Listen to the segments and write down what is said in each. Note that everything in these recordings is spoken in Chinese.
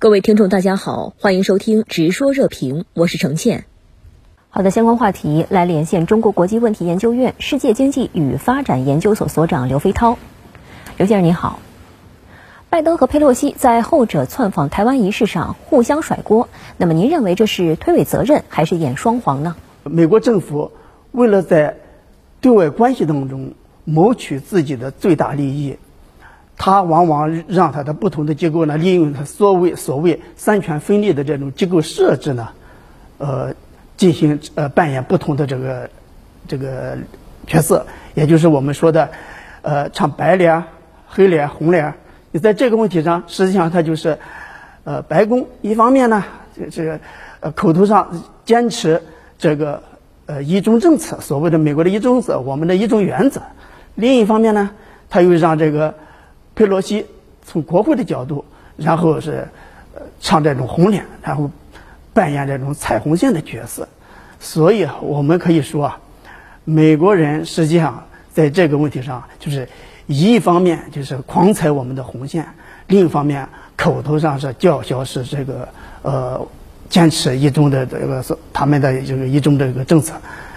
各位听众，大家好，欢迎收听《直说热评》，我是程倩。好的，相关话题来连线中国国际问题研究院世界经济与发展研究所所长刘飞涛。刘先生您好，拜登和佩洛西在后者窜访台湾仪式上互相甩锅，那么您认为这是推诿责任还是演双簧呢？美国政府为了在对外关系当中谋取自己的最大利益。他往往让他的不同的机构呢，利用他所谓所谓三权分立的这种机构设置呢，呃，进行呃扮演不同的这个这个角色，也就是我们说的呃唱白脸、黑脸、红脸。你在这个问题上，实际上他就是呃白宫一方面呢，这这个呃口头上坚持这个呃一中政策，所谓的美国的一中策，我们的一中原则；另一方面呢，他又让这个。佩洛西从国会的角度，然后是唱这种红脸，然后扮演这种彩虹线的角色，所以我们可以说啊，美国人实际上在这个问题上，就是一方面就是狂踩我们的红线，另一方面口头上是叫嚣是这个呃坚持一中的这个他们的这个一中这个政策，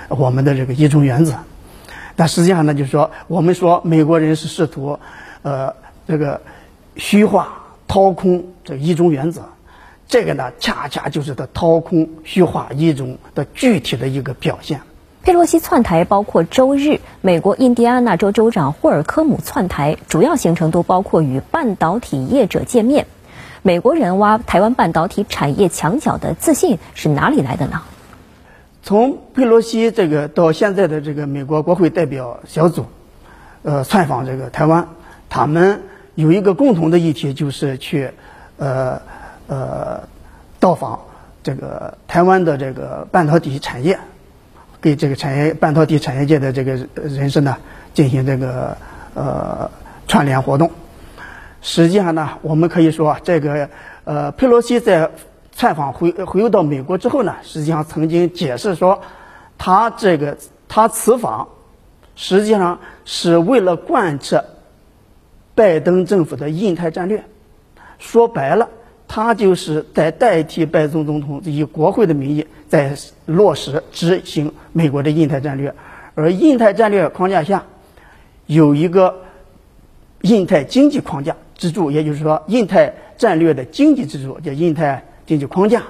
我们的这个一中原则，但实际上呢，就是说我们说美国人是试图呃。这个虚化掏空这一中原则，这个呢，恰恰就是他掏空虚化一中的具体的一个表现。佩洛西窜台，包括周日美国印第安纳州州长霍尔科姆窜台，主要行程都包括与半导体业者见面。美国人挖台湾半导体产业墙角的自信是哪里来的呢？从佩洛西这个到现在的这个美国国会代表小组，呃，窜访这个台湾，他们。有一个共同的议题，就是去，呃，呃，到访这个台湾的这个半导体产业，给这个产业半导体产业界的这个人士呢进行这个呃串联活动。实际上呢，我们可以说，这个呃佩洛西在采访回回游到美国之后呢，实际上曾经解释说，他这个他此访实际上是为了贯彻。拜登政府的印太战略，说白了，他就是在代替拜登总统以国会的名义在落实执行美国的印太战略。而印太战略框架下，有一个印太经济框架支柱，也就是说，印太战略的经济支柱叫印太经济框架。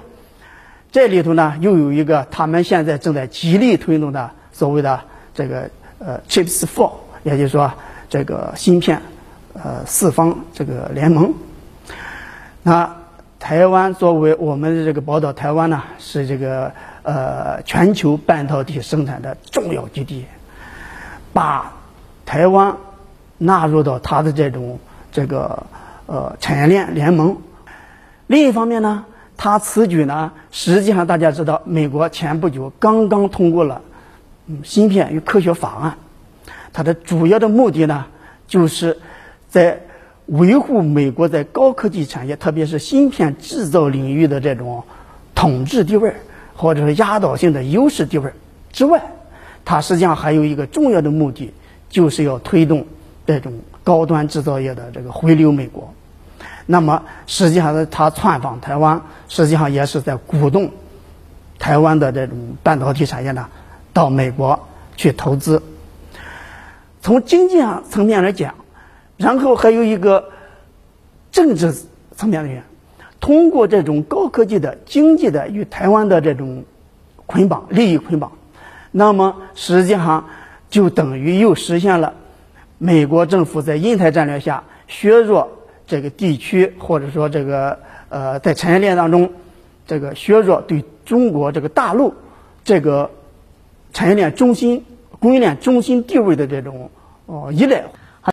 这里头呢，又有一个他们现在正在极力推动的所谓的这个呃 Chips Four，也就是说这个芯片。呃，四方这个联盟，那台湾作为我们的这个宝岛，台湾呢是这个呃全球半导体生产的重要基地，把台湾纳入到它的这种这个呃产业链联盟。另一方面呢，他此举呢，实际上大家知道，美国前不久刚刚通过了嗯芯片与科学法案，它的主要的目的呢，就是。在维护美国在高科技产业，特别是芯片制造领域的这种统治地位，或者是压倒性的优势地位之外，它实际上还有一个重要的目的，就是要推动这种高端制造业的这个回流美国。那么，实际上呢，他窜访台湾，实际上也是在鼓动台湾的这种半导体产业呢到美国去投资。从经济上层面来讲。然后还有一个政治层面的原因，通过这种高科技的经济的与台湾的这种捆绑利益捆绑，那么实际上就等于又实现了美国政府在印太战略下削弱这个地区或者说这个呃在产业链当中这个削弱对中国这个大陆这个产业链中心供应链中心地位的这种哦依赖。